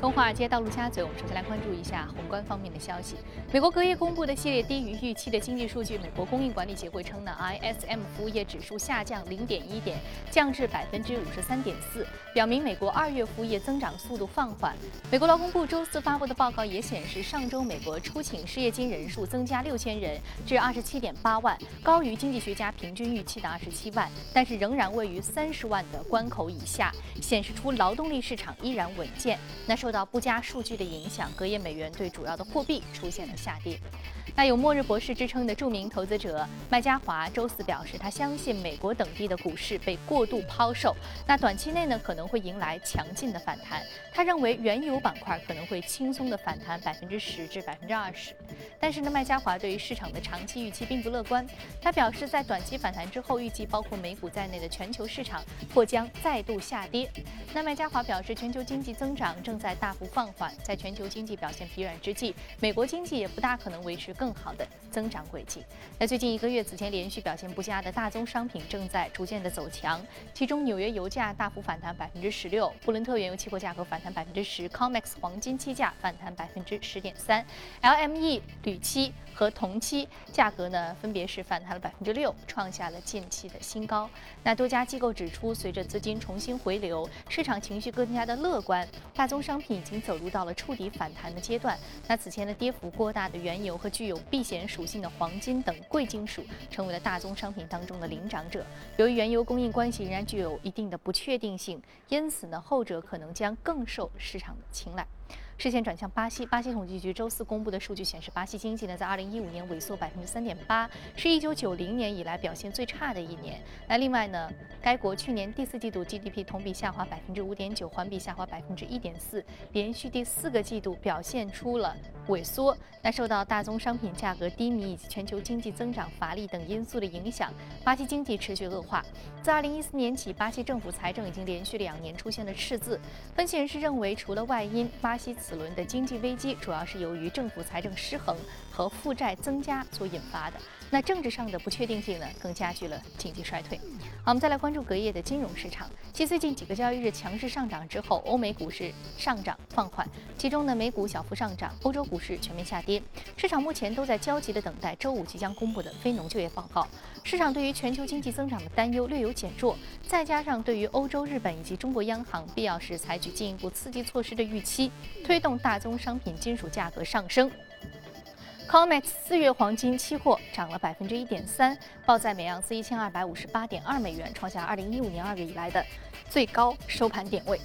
从华尔街到陆家嘴，我们首先来关注一下宏观方面的消息。美国隔夜公布的系列低于预期的经济数据，美国供应管理协会称呢，ISM 服务业指数下降零点一点，降至百分之五十三点四，表明美国二月服务业增长速度放缓。美国劳工部周四发布的报告也显示，上周美国初请失业金人数增加六千人，至二十七点八万，高于经济学家平均预期的二十七万，但是仍然位于三十万的关口以下，显示出劳动力市场依然稳健。那受受到不佳数据的影响，隔夜美元对主要的货币出现了下跌。那有“末日博士”之称的著名投资者麦加华周四表示，他相信美国等地的股市被过度抛售，那短期内呢可能会迎来强劲的反弹。他认为原油板块可能会轻松的反弹百分之十至百分之二十。但是呢，麦加华对于市场的长期预期并不乐观。他表示，在短期反弹之后，预计包括美股在内的全球市场或将再度下跌。那麦加华表示，全球经济增长正在大幅放缓，在全球经济表现疲软之际，美国经济也不大可能维持更好的增长轨迹。那最近一个月，此前连续表现不佳的大宗商品正在逐渐的走强，其中纽约油价大幅反弹百分之十六，布伦特原油期货价格反弹百分之十，COMEX 黄金期价反弹百分之十点三，LME 铝期和铜期价格呢分别是反弹了百分之六，创下了近期的新高。那多家机构指出，随着资金重新回流，市场情绪更加的乐观，大宗商品已经走入到了触底反弹的阶段。那此前的跌幅过大的原油和具有避险属性的黄金等贵金属，成为了大宗商品当中的领涨者。由于原油供应关系仍然具有一定的不确定性，因此呢，后者可能将更受市场的青睐。视线转向巴西，巴西统计局周四公布的数据显示，巴西经济呢在2015年萎缩百分之三点八，是一九九零年以来表现最差的一年。那另外呢，该国去年第四季度 GDP 同比下滑百分之五点九，环比下滑百分之一点四，连续第四个季度表现出了萎缩。那受到大宗商品价格低迷以及全球经济增长乏力等因素的影响，巴西经济持续恶化。自2014年起，巴西政府财政已经连续两年出现了赤字。分析人士认为，除了外因，巴西此轮的经济危机主要是由于政府财政失衡和负债增加所引发的。那政治上的不确定性呢，更加剧了经济衰退。好，我们再来关注隔夜的金融市场。继最近几个交易日强势上涨之后，欧美股市上涨放缓，其中呢，美股小幅上涨，欧洲股市全面下跌。市场目前都在焦急地等待周五即将公布的非农就业报告。市场对于全球经济增长的担忧略有减弱，再加上对于欧洲、日本以及中国央行必要时采取进一步刺激措施的预期，推动大宗商品金属价格上升。COMEX 四月黄金期货涨了百分之一点三，报在每盎司一千二百五十八点二美元，创下二零一五年二月以来的最高收盘点位。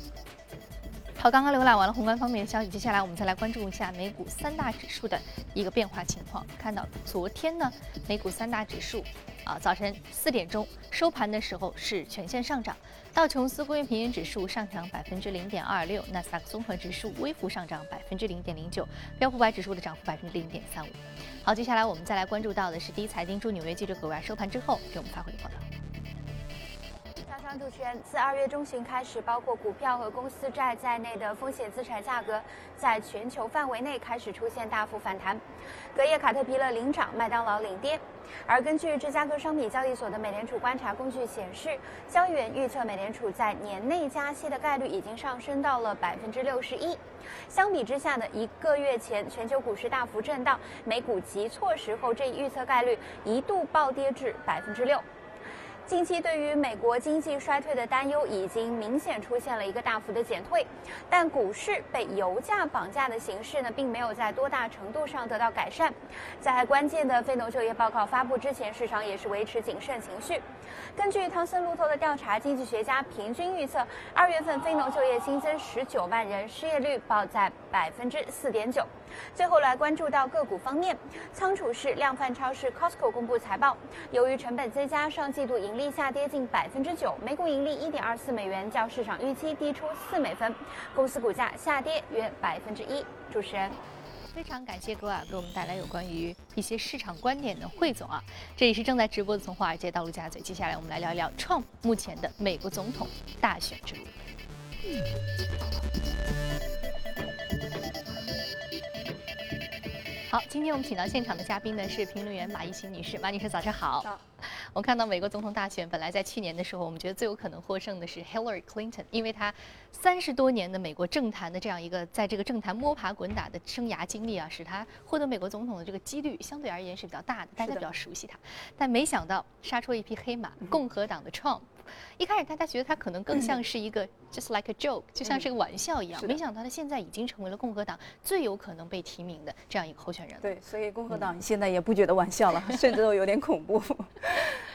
好，刚刚浏览完了宏观方面的消息，接下来我们再来关注一下美股三大指数的一个变化情况。看到昨天呢，美股三大指数啊，早晨四点钟收盘的时候是全线上涨，道琼斯工业平均指数上涨百分之零点二六，纳斯达克综合指数微幅上涨百分之零点零九，标普百指数的涨幅百分之零点三五。好，接下来我们再来关注到的是第一财经驻纽约记者葛外收盘之后给我们发回的报道。主持人，自二月中旬开始，包括股票和公司债在内的风险资产价格在全球范围内开始出现大幅反弹。隔夜，卡特彼勒领涨，麦当劳领跌。而根据芝加哥商品交易所的美联储观察工具显示，交易员预测美联储在年内加息的概率已经上升到了百分之六十一。相比之下呢，一个月前全球股市大幅震荡，美股急挫时候，这一预测概率一度暴跌至百分之六。近期对于美国经济衰退的担忧已经明显出现了一个大幅的减退，但股市被油价绑架的形势呢，并没有在多大程度上得到改善。在关键的非农就业报告发布之前，市场也是维持谨慎情绪。根据汤森路透的调查，经济学家平均预测，二月份非农就业新增十九万人，失业率报在百分之四点九。最后来关注到个股方面，仓储式量贩超市 Costco 公布财报，由于成本增加，上季度盈利下跌近百分之九，每股盈利一点二四美元，较市场预期低出四美分，公司股价下跌约百分之一。主持人，非常感谢各位啊给我们带来有关于一些市场观点的汇总啊，这里是正在直播的从华尔街到陆家嘴，接下来我们来聊一聊 Trump 目前的美国总统大选之路。好，今天我们请到现场的嘉宾呢是评论员马一琴女士，马女士早上好。我看到美国总统大选，本来在去年的时候，我们觉得最有可能获胜的是 Hillary Clinton，因为她三十多年的美国政坛的这样一个在这个政坛摸爬滚打的生涯经历啊，使她获得美国总统的这个几率相对而言是比较大的，大家比较熟悉她。但没想到杀出一匹黑马，共和党的 Trump。一开始大家觉得他可能更像是一个 just like a joke，就像是个玩笑一样。没想到他现在已经成为了共和党最有可能被提名的这样一个候选人。对，所以共和党现在也不觉得玩笑了，甚至都有点恐怖。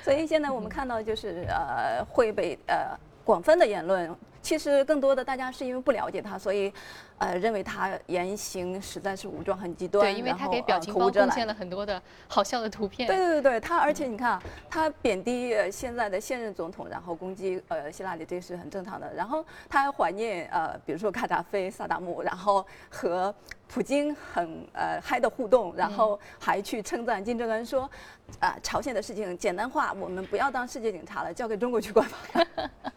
所以现在我们看到就是呃会被呃广泛的言论。其实更多的大家是因为不了解他，所以，呃，认为他言行实在是武装很极端。对，因为他给表情包贡献了很多的好笑的图片。对对对对，他而且你看，他贬低现在的现任总统，然后攻击呃希拉里，这是很正常的。然后他还怀念呃，比如说卡扎菲、萨达姆，然后和普京很呃嗨的互动，然后还去称赞金正恩说，啊，朝鲜的事情简单化，我们不要当世界警察了，交给中国去管吧。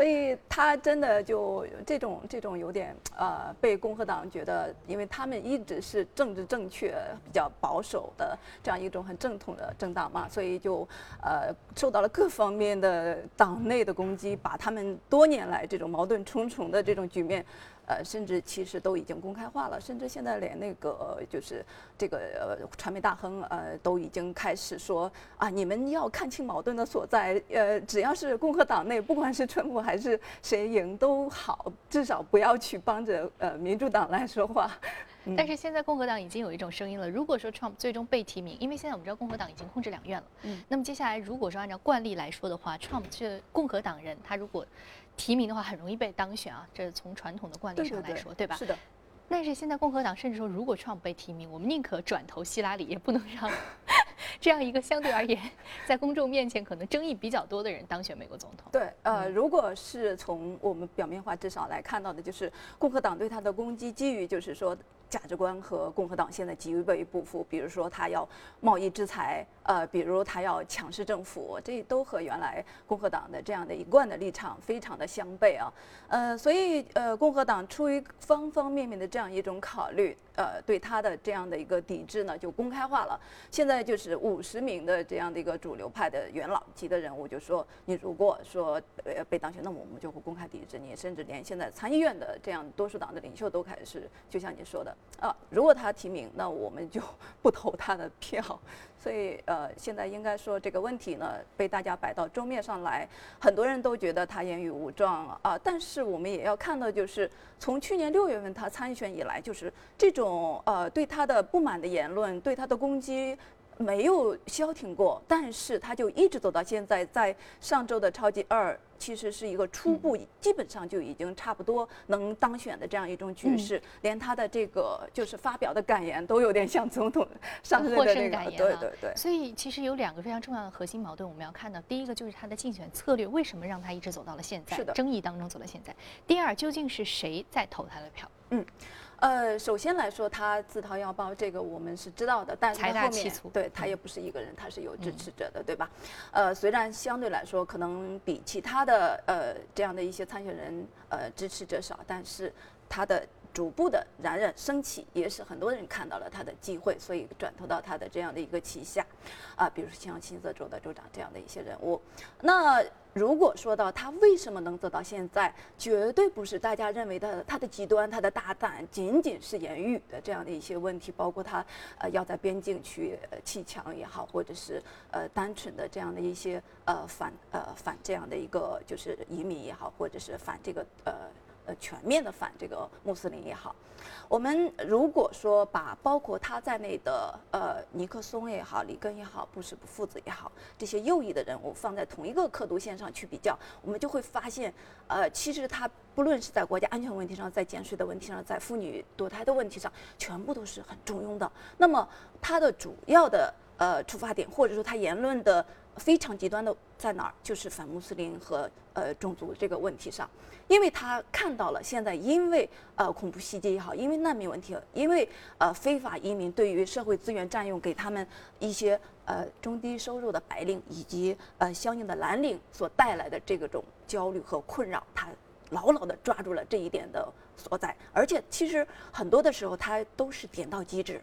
所以他真的就这种这种有点呃被共和党觉得，因为他们一直是政治正确、比较保守的这样一种很正统的政党嘛，所以就呃受到了各方面的党内的攻击，把他们多年来这种矛盾重重的这种局面。呃，甚至其实都已经公开化了，甚至现在连那个就是这个呃传媒大亨呃都已经开始说啊，你们要看清矛盾的所在，呃，只要是共和党内，不管是川普还是谁赢都好，至少不要去帮着呃民主党来说话。但是现在共和党已经有一种声音了，如果说 Trump 最终被提名，因为现在我们知道共和党已经控制两院了，嗯，那么接下来如果说按照惯例来说的话，Trump 这共和党人他如果提名的话，很容易被当选啊，这是从传统的惯例上来说，对吧？是的。但是现在共和党甚至说，如果 Trump 被提名，我们宁可转投希拉里，也不能让这样一个相对而言在公众面前可能争议比较多的人当选美国总统。对，呃，如果是从我们表面化至少来看到的，就是共和党对他的攻击，基于就是说。价值观和共和党现在极为不符，比如说他要贸易制裁，呃，比如他要强势政府，这都和原来共和党的这样的一贯的立场非常的相悖啊，呃，所以呃，共和党出于方方面面的这样一种考虑，呃，对他的这样的一个抵制呢，就公开化了。现在就是五十名的这样的一个主流派的元老级的人物就说，你如果说呃被当选，那么我们就会公开抵制你，甚至连现在参议院的这样多数党的领袖都开始，就像你说的。啊，如果他提名，那我们就不投他的票。所以，呃，现在应该说这个问题呢，被大家摆到桌面上来，很多人都觉得他言语无状啊。但是我们也要看到，就是从去年六月份他参选以来，就是这种呃对他的不满的言论，对他的攻击。没有消停过，但是他就一直走到现在，在上周的超级二，其实是一个初步，基本上就已经差不多能当选的这样一种局势，连他的这个就是发表的感言都有点像总统 上任的那个，对对对。所以其实有两个非常重要的核心矛盾，我们要看到，第一个就是他的竞选策略为什么让他一直走到了现在，争议当中走到现在；第二，究竟是谁在投他的票？嗯。呃，首先来说，他自掏腰包，这个我们是知道的，但是他后面对他也不是一个人，他是有支持者的，对吧？呃，虽然相对来说可能比其他的呃这样的一些参选人呃支持者少，但是他的。逐步的冉冉升起，也是很多人看到了他的机会，所以转投到他的这样的一个旗下，啊，比如像新泽州的州长这样的一些人物。那如果说到他为什么能走到现在，绝对不是大家认为的他的极端、他的大胆，仅仅是言语的这样的一些问题，包括他呃要在边境去砌墙也好，或者是呃单纯的这样的一些呃反呃反这样的一个就是移民也好，或者是反这个呃。全面的反这个穆斯林也好，我们如果说把包括他在内的呃尼克松也好、里根也好、布什父子也好这些右翼的人物放在同一个刻度线上去比较，我们就会发现，呃，其实他不论是在国家安全问题上、在减税的问题上、在妇女堕胎的问题上，全部都是很中庸的。那么他的主要的呃出发点，或者说他言论的。非常极端的在哪儿？就是反穆斯林和呃种族这个问题上，因为他看到了现在因为呃恐怖袭击也好，因为难民问题，因为呃非法移民对于社会资源占用，给他们一些呃中低收入的白领以及呃相应的蓝领所带来的这个种焦虑和困扰，他牢牢地抓住了这一点的所在，而且其实很多的时候他都是点到即止。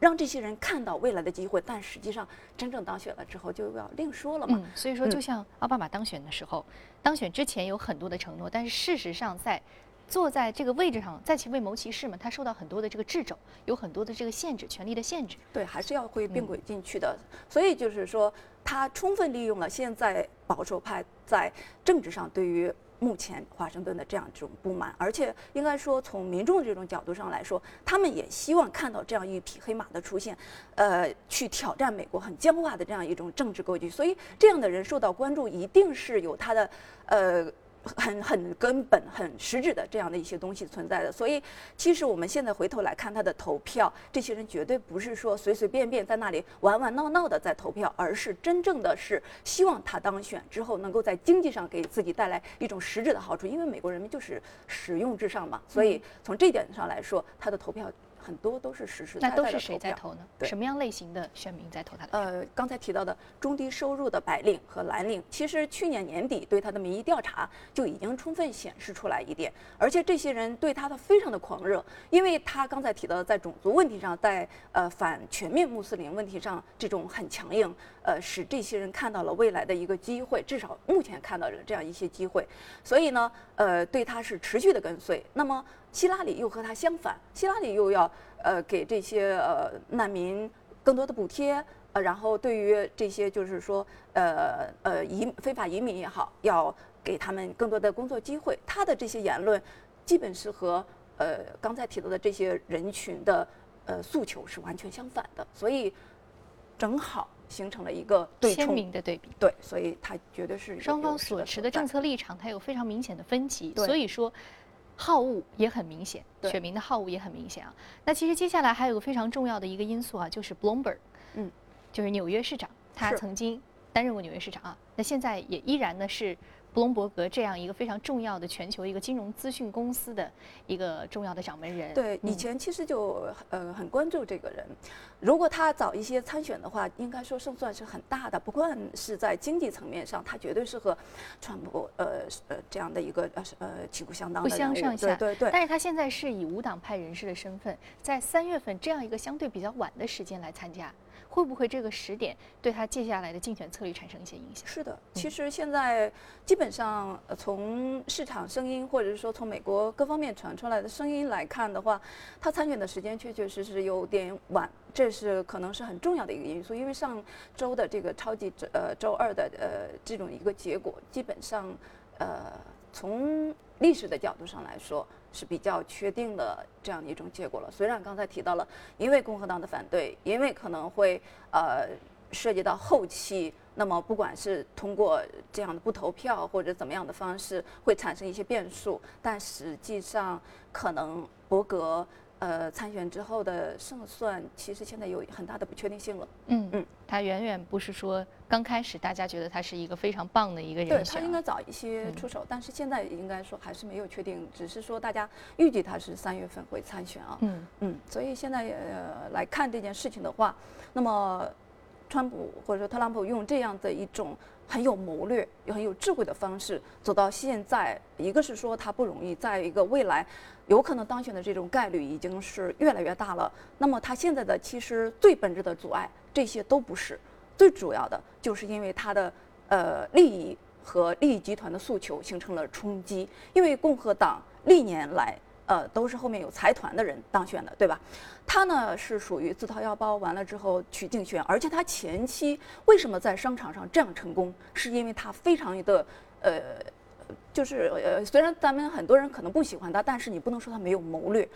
让这些人看到未来的机会，但实际上真正当选了之后就要另说了嘛。嗯，所以说就像奥巴马当选的时候，当选之前有很多的承诺，但是事实上在坐在这个位置上，在其位谋其事嘛，他受到很多的这个掣肘，有很多的这个限制，权力的限制。对，还是要会并轨进去的。所以就是说，他充分利用了现在保守派在政治上对于。目前华盛顿的这样这种不满，而且应该说从民众这种角度上来说，他们也希望看到这样一匹黑马的出现，呃，去挑战美国很僵化的这样一种政治格局。所以这样的人受到关注，一定是有他的，呃。很很根本、很实质的这样的一些东西存在的，所以其实我们现在回头来看他的投票，这些人绝对不是说随随便便在那里玩玩闹闹的在投票，而是真正的是希望他当选之后能够在经济上给自己带来一种实质的好处，因为美国人民就是使用至上嘛，所以从这点上来说，他的投票。很多都是实实在在的投票。那都是谁在投呢？什么样类型的选民在投他的呃，刚才提到的中低收入的白领和蓝领，其实去年年底对他的民意调查就已经充分显示出来一点，而且这些人对他的非常的狂热，因为他刚才提到的在种族问题上，在呃反全面穆斯林问题上这种很强硬，呃，使这些人看到了未来的一个机会，至少目前看到了这样一些机会，所以呢，呃，对他是持续的跟随。那么。希拉里又和他相反，希拉里又要呃给这些呃难民更多的补贴，呃，然后对于这些就是说呃呃移非法移民也好，要给他们更多的工作机会。他的这些言论基本是和呃刚才提到的这些人群的呃诉求是完全相反的，所以正好形成了一个鲜明的对比。对，所以他绝对是双方所持的政策立场，它有非常明显的分歧。所以说。好恶也很明显，选民的好恶也很明显啊。那其实接下来还有个非常重要的一个因素啊，就是 Bloomberg，嗯，就是纽约市长，他曾经担任过纽约市长啊，那现在也依然呢是。布隆伯格这样一个非常重要的全球一个金融资讯公司的一个重要的掌门人，对，以前其实就呃很关注这个人。如果他早一些参选的话，应该说胜算是很大的。不管是在经济层面上，他绝对是和川普呃呃这样的一个呃呃旗鼓相当的不相上下。对对。但是他现在是以无党派人士的身份，在三月份这样一个相对比较晚的时间来参加。会不会这个时点对他接下来的竞选策略产生一些影响？是的，其实现在基本上从市场声音，或者是说从美国各方面传出来的声音来看的话，他参选的时间确确实实有点晚，这是可能是很重要的一个因素。因为上周的这个超级呃周二的呃这种一个结果，基本上呃从历史的角度上来说。是比较确定的这样的一种结果了。虽然刚才提到了，因为共和党的反对，因为可能会呃涉及到后期，那么不管是通过这样的不投票或者怎么样的方式，会产生一些变数，但实际上可能伯格。呃，参选之后的胜算，其实现在有很大的不确定性了。嗯嗯，他远远不是说刚开始大家觉得他是一个非常棒的一个人对他应该早一些出手，但是现在应该说还是没有确定，只是说大家预计他是三月份会参选啊。嗯嗯，所以现在呃来看这件事情的话，那么川普或者说特朗普用这样的一种。很有谋略，又很有智慧的方式走到现在，一个是说他不容易，再一个未来有可能当选的这种概率已经是越来越大了。那么他现在的其实最本质的阻碍，这些都不是最主要的，就是因为他的呃利益和利益集团的诉求形成了冲击。因为共和党历年来。呃，都是后面有财团的人当选的，对吧？他呢是属于自掏腰包，完了之后去竞选，而且他前期为什么在商场上这样成功，是因为他非常的呃，就是呃，虽然咱们很多人可能不喜欢他，但是你不能说他没有谋略，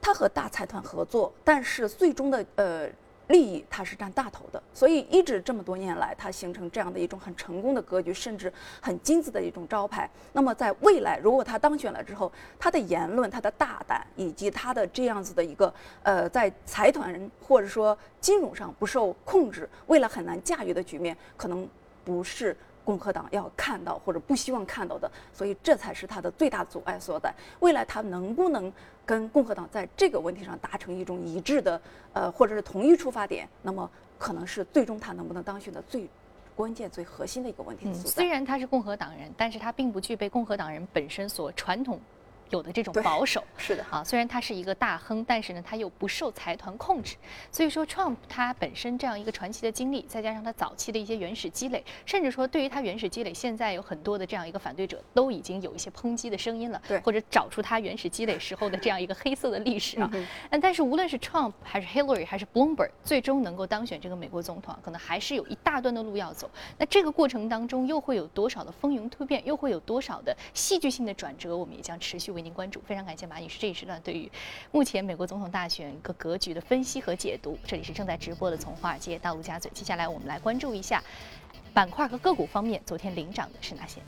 他和大财团合作，但是最终的呃。利益它是占大头的，所以一直这么多年来，它形成这样的一种很成功的格局，甚至很金字的一种招牌。那么在未来，如果他当选了之后，他的言论、他的大胆，以及他的这样子的一个呃，在财团或者说金融上不受控制，未来很难驾驭的局面，可能不是。共和党要看到或者不希望看到的，所以这才是他的最大阻碍所在。未来他能不能跟共和党在这个问题上达成一种一致的，呃，或者是同一出发点，那么可能是最终他能不能当选的最关键、最核心的一个问题所在。虽然他是共和党人，但是他并不具备共和党人本身所传统。有的这种保守。是的啊，虽然他是一个大亨，但是呢，他又不受财团控制。所以说，Trump 他本身这样一个传奇的经历，再加上他早期的一些原始积累，甚至说对于他原始积累，现在有很多的这样一个反对者都已经有一些抨击的声音了，对，或者找出他原始积累时候的这样一个黑色的历史啊。嗯，但是无论是 Trump 还是 Hillary 还是 Bloomberg，最终能够当选这个美国总统，可能还是有一大段的路要走。那这个过程当中又会有多少的风云突变，又会有多少的戏剧性的转折？我们也将持续为您关注。非常感谢马女士这一时段对于目前美国总统大选一个格局的分析和解读。这里是正在直播的从华尔街到陆家嘴，接下来我们来关注一下板块和个股方面，昨天领涨的是哪些？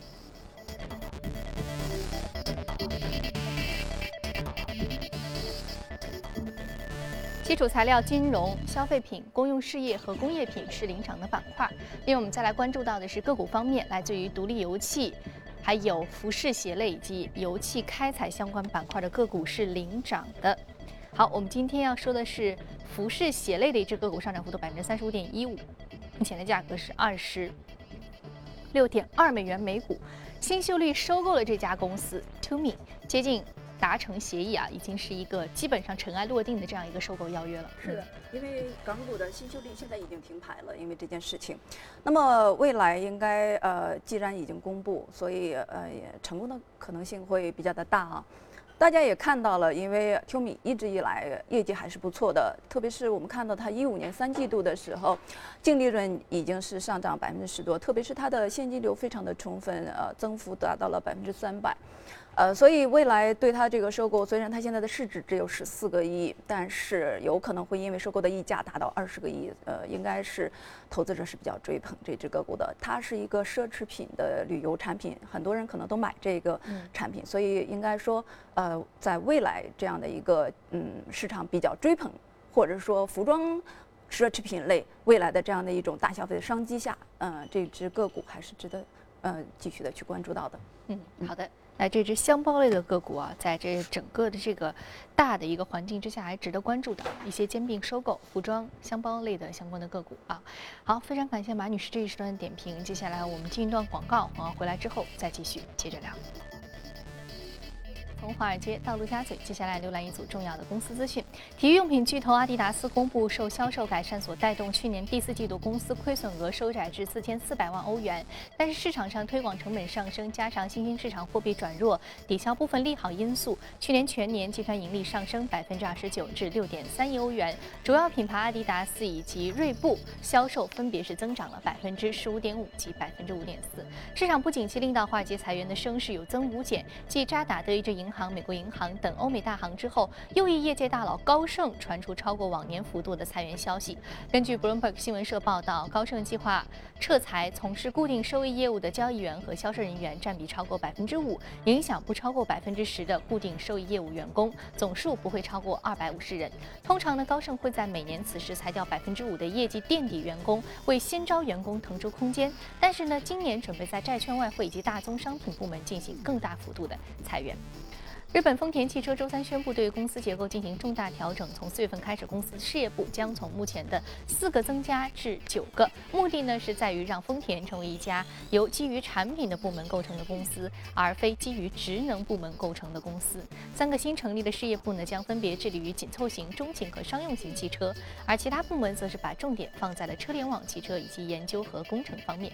基础材料、金融、消费品、公用事业和工业品是领涨的板块。另外，我们再来关注到的是个股方面，来自于独立油气、还有服饰鞋类以及油气开采相关板块的个股是领涨的。好，我们今天要说的是服饰鞋类的一只个股，上涨幅度百分之三十五点一五，目前的价格是二十六点二美元每股。新秀丽收购了这家公司 t o m i 接近。达成协议啊，已经是一个基本上尘埃落定的这样一个收购邀约了。是的，因为港股的新秀丽现在已经停牌了，因为这件事情。那么未来应该呃，既然已经公布，所以呃，成功的可能性会比较的大啊。大家也看到了，因为 Tumi 一直以来业绩还是不错的，特别是我们看到它一五年三季度的时候，净利润已经是上涨百分之十多，特别是它的现金流非常的充分，呃，增幅达到了百分之三百。呃，所以未来对它这个收购，虽然它现在的市值只有十四个亿，但是有可能会因为收购的溢价达到二十个亿，呃，应该是投资者是比较追捧这只个股的。它是一个奢侈品的旅游产品，很多人可能都买这个产品，所以应该说，呃，在未来这样的一个嗯市场比较追捧，或者说服装奢侈品类未来的这样的一种大消费的商机下，嗯，这只个股还是值得呃继续的去关注到的。嗯，好的。那这只箱包类的个股啊，在这整个的这个大的一个环境之下，还值得关注的一些兼并收购服装箱包类的相关的个股啊。好，非常感谢马女士这一时段的点评。接下来我们进一段广告，啊回来之后再继续接着聊。从华尔街到陆家嘴，接下来浏览一组重要的公司资讯。体育用品巨头阿迪达斯公布，受销售改善所带动，去年第四季度公司亏损额收窄至四千四百万欧元。但是市场上推广成本上升，加上新兴市场货币转弱，抵消部分利好因素，去年全年集团盈利上升百分之二十九至六点三亿欧元。主要品牌阿迪达斯以及锐步销售分别是增长了百分之十五点五及百分之五点四。市场不景气令到华尔街裁员的声势有增无减，继渣打、德意志银行、美国银行等欧美大行之后，又一业界大佬高盛传出超过往年幅度的裁员消息。根据 Bloomberg 新闻社报道，高盛计划撤裁从事固定收益业务的交易员和销售人员，占比超过百分之五，影响不超过百分之十的固定收益业务员工，总数不会超过二百五十人。通常呢，高盛会在每年此时裁掉百分之五的业绩垫底员工，为新招员工腾出空间。但是呢，今年准备在债券外汇以及大宗商品部门进行更大幅度的裁员。日本丰田汽车周三宣布，对公司结构进行重大调整。从四月份开始，公司事业部将从目前的四个增加至九个。目的呢，是在于让丰田成为一家由基于产品的部门构成的公司，而非基于职能部门构成的公司。三个新成立的事业部呢，将分别致力于紧凑型、中型和商用型汽车，而其他部门则是把重点放在了车联网汽车以及研究和工程方面。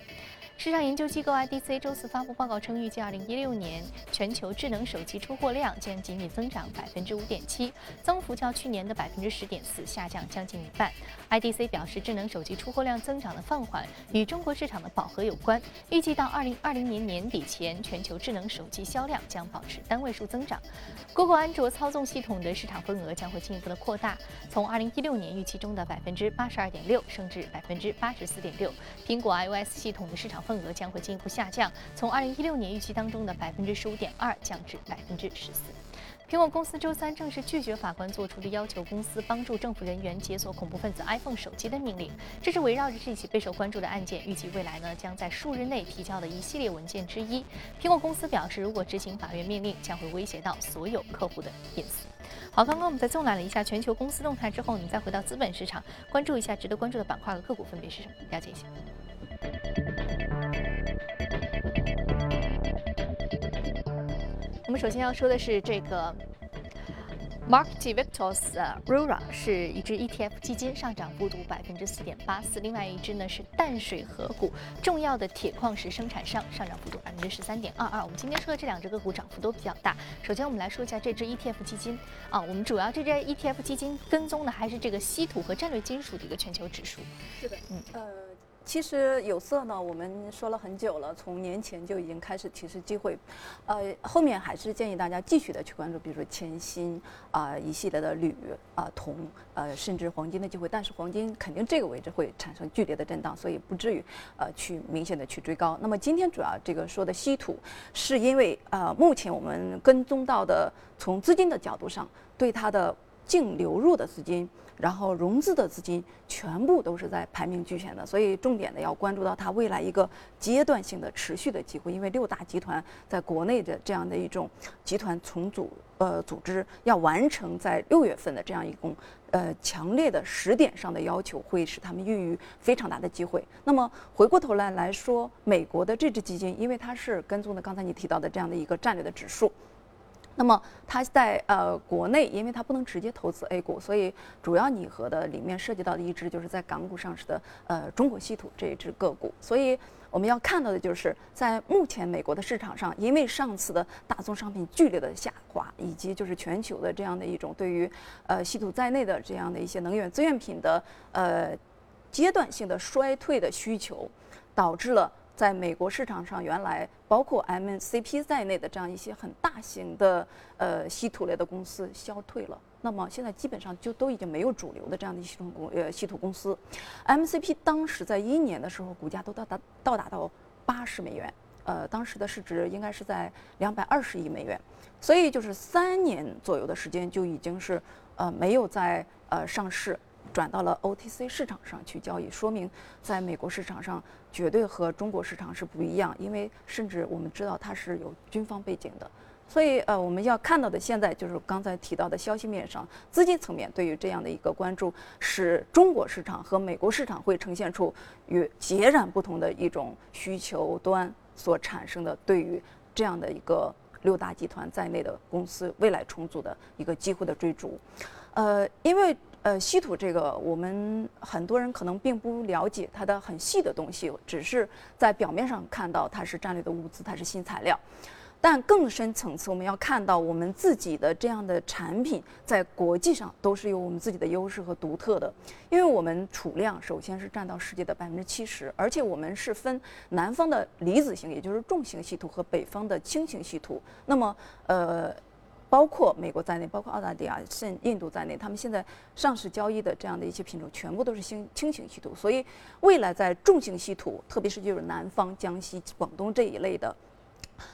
市场研究机构 IDC 周四发布报告称，预计2016年全球智能手机出货量将仅仅增长百分之五点七，增幅较去年的百分之十点四下降将近一半。IDC 表示，智能手机出货量增长的放缓与中国市场的饱和有关，预计到2020年年底前，全球智能手机销量将保持单位数增长。Google 安卓操纵系统的市场份额将会进一步的扩大，从2016年预期中的百分之八十二点六升至百分之八十四点六。苹果 iOS 系统的市场。份额将会进一步下降，从二零一六年预期当中的百分之十五点二降至百分之十四。苹果公司周三正式拒绝法官做出的要求公司帮助政府人员解锁恐怖分子 iPhone 手机的命令。这是围绕着这起备受关注的案件，预计未来呢将在数日内提交的一系列文件之一。苹果公司表示，如果执行法院命令，将会威胁到所有客户的隐私。好，刚刚我们在纵览了一下全球公司动态之后，我们再回到资本市场，关注一下值得关注的板块和个股分别是什么？了解一下。我们首先要说的是这个。Mark T Victor's Rura 是一只 ETF 基金，上涨幅度百分之四点八四。另外一只呢是淡水河谷，重要的铁矿石生产商，上涨幅度百分之十三点二二。我们今天说的这两只个股涨幅都比较大。首先我们来说一下这支 ETF 基金啊，我们主要这支 ETF 基金跟踪的还是这个稀土和战略金属的一个全球指数。是的，嗯，呃。其实有色呢，我们说了很久了，从年前就已经开始提示机会，呃，后面还是建议大家继续的去关注，比如说铅锌啊一系列的铝啊铜呃甚至黄金的机会，但是黄金肯定这个位置会产生剧烈的震荡，所以不至于呃去明显的去追高。那么今天主要这个说的稀土，是因为呃目前我们跟踪到的从资金的角度上对它的净流入的资金。然后融资的资金全部都是在排名居前的，所以重点的要关注到它未来一个阶段性的持续的机会。因为六大集团在国内的这样的一种集团重组呃组织，要完成在六月份的这样一种呃强烈的时点上的要求，会使他们孕育非常大的机会。那么回过头来来说，美国的这支基金，因为它是跟踪的刚才你提到的这样的一个战略的指数。那么它在呃国内，因为它不能直接投资 A 股，所以主要拟合的里面涉及到的一只就是在港股上市的呃中国稀土这一只个股。所以我们要看到的就是在目前美国的市场上，因为上次的大宗商品剧烈的下滑，以及就是全球的这样的一种对于呃稀土在内的这样的一些能源资源品的呃阶段性的衰退的需求，导致了。在美国市场上，原来包括 MCP 在内的这样一些很大型的呃稀土类的公司消退了，那么现在基本上就都已经没有主流的这样的稀土公呃稀土公司。MCP 当时在一年的时候，股价都到达到达到八十美元，呃，当时的市值应该是在两百二十亿美元，所以就是三年左右的时间就已经是呃没有在呃上市。转到了 OTC 市场上去交易，说明在美国市场上绝对和中国市场是不一样，因为甚至我们知道它是有军方背景的，所以呃我们要看到的现在就是刚才提到的消息面上，资金层面对于这样的一个关注，使中国市场和美国市场会呈现出与截然不同的一种需求端所产生的对于这样的一个六大集团在内的公司未来重组的一个机会的追逐，呃因为。呃，稀土这个，我们很多人可能并不了解它的很细的东西，只是在表面上看到它是战略的物资，它是新材料。但更深层次，我们要看到我们自己的这样的产品在国际上都是有我们自己的优势和独特的，因为我们储量首先是占到世界的百分之七十，而且我们是分南方的离子型，也就是重型稀土和北方的轻型稀土。那么，呃。包括美国在内，包括澳大利亚、甚印度在内，他们现在上市交易的这样的一些品种，全部都是轻轻型稀土。所以，未来在重型稀土，特别是就是南方、江西、广东这一类的，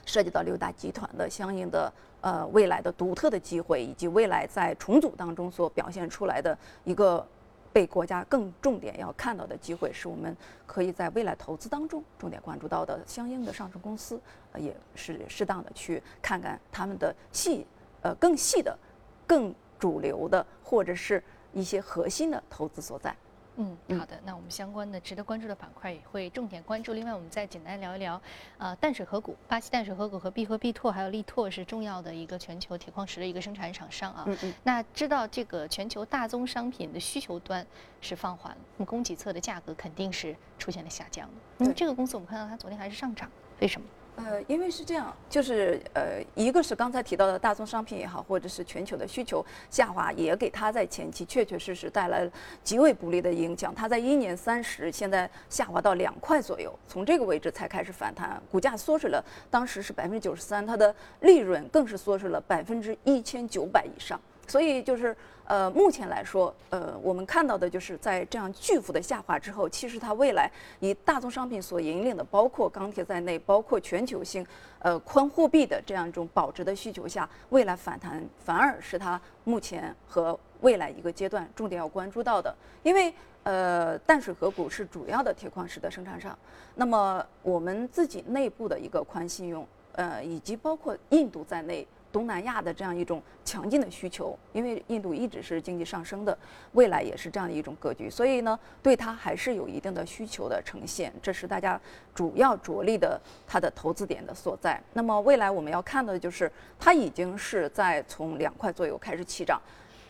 涉及到六大集团的相应的呃未来的独特的机会，以及未来在重组当中所表现出来的一个被国家更重点要看到的机会，是我们可以在未来投资当中重点关注到的相应的上市公司，也是适当的去看看他们的细。呃，更细的、更主流的，或者是一些核心的投资所在。嗯，好的。那我们相关的值得关注的板块也会重点关注。另外，我们再简单聊一聊，呃，淡水河谷，巴西淡水河谷和必和必拓还有力拓是重要的一个全球铁矿石的一个生产厂商啊。嗯嗯。那知道这个全球大宗商品的需求端是放缓了，那么供给侧的价格肯定是出现了下降的。那么这个公司我们看到它昨天还是上涨，为什么？呃，因为是这样，就是呃，一个是刚才提到的大宗商品也好，或者是全球的需求下滑，也给它在前期确确实实带来了极为不利的影响。它在一年三十，现在下滑到两块左右，从这个位置才开始反弹，股价缩水了，当时是百分之九十三，它的利润更是缩水了百分之一千九百以上。所以就是，呃，目前来说，呃，我们看到的就是在这样巨幅的下滑之后，其实它未来以大宗商品所引领的，包括钢铁在内，包括全球性，呃，宽货币的这样一种保值的需求下，未来反弹反而是它目前和未来一个阶段重点要关注到的。因为，呃，淡水河谷是主要的铁矿石的生产商，那么我们自己内部的一个宽信用，呃，以及包括印度在内。东南亚的这样一种强劲的需求，因为印度一直是经济上升的，未来也是这样的一种格局，所以呢，对它还是有一定的需求的呈现，这是大家主要着力的它的投资点的所在。那么未来我们要看到的就是，它已经是在从两块左右开始起涨，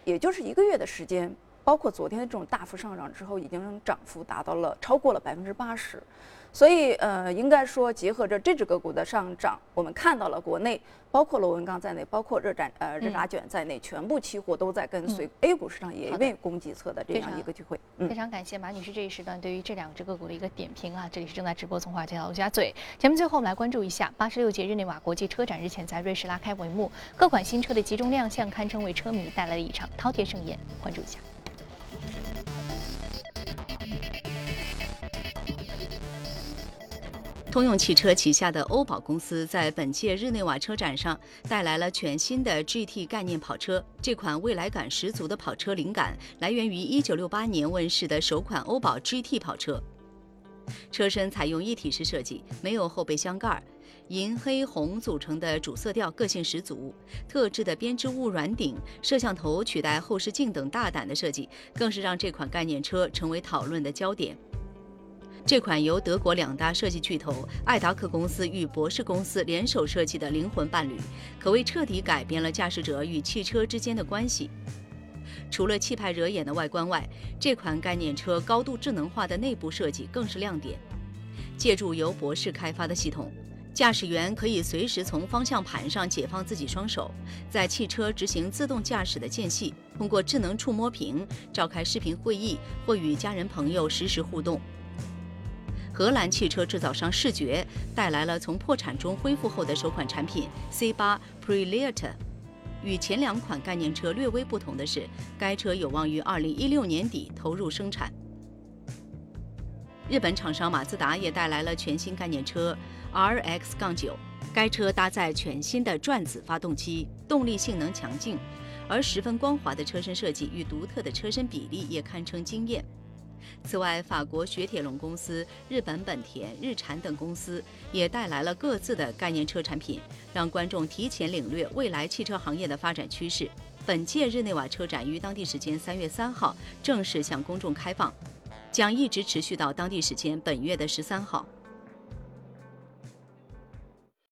也就是一个月的时间，包括昨天的这种大幅上涨之后，已经涨幅达到了超过了百分之八十。所以，呃，应该说，结合着这只个股的上涨，我们看到了国内，包括螺纹钢在内，包括热展呃热轧卷在内，全部期货都在跟随 A 股市场也为供给侧的这样一个机会。非常感谢马女士这一时段对于这两只个股的一个点评啊！这里是正在直播从华尔街到陆家嘴。节目最后我们来关注一下八十六届日内瓦国际车展日前在瑞士拉开帷幕，各款新车的集中亮相，堪称为车迷带来了一场饕餮盛宴。关注一下。通用汽车旗下的欧宝公司在本届日内瓦车展上带来了全新的 GT 概念跑车。这款未来感十足的跑车灵感来源于1968年问世的首款欧宝 GT 跑车。车身采用一体式设计，没有后备箱盖，银黑红组成的主色调个性十足。特制的编织物软顶、摄像头取代后视镜等大胆的设计，更是让这款概念车成为讨论的焦点。这款由德国两大设计巨头艾达克公司与博世公司联手设计的灵魂伴侣，可谓彻底改变了驾驶者与汽车之间的关系。除了气派惹眼的外观外，这款概念车高度智能化的内部设计更是亮点。借助由博世开发的系统，驾驶员可以随时从方向盘上解放自己双手，在汽车执行自动驾驶的间隙，通过智能触摸屏召开视频会议或与家人朋友实时互动。荷兰汽车制造商视觉带来了从破产中恢复后的首款产品 C8 Prelieto。与前两款概念车略微不同的是，该车有望于2016年底投入生产。日本厂商马自达也带来了全新概念车 RX 杠9该车搭载全新的转子发动机，动力性能强劲，而十分光滑的车身设计与独特的车身比例也堪称惊艳。此外，法国雪铁龙公司、日本本田、日产等公司也带来了各自的概念车产品，让观众提前领略未来汽车行业的发展趋势。本届日内瓦车展于当地时间三月三号正式向公众开放，将一直持续到当地时间本月的十三号。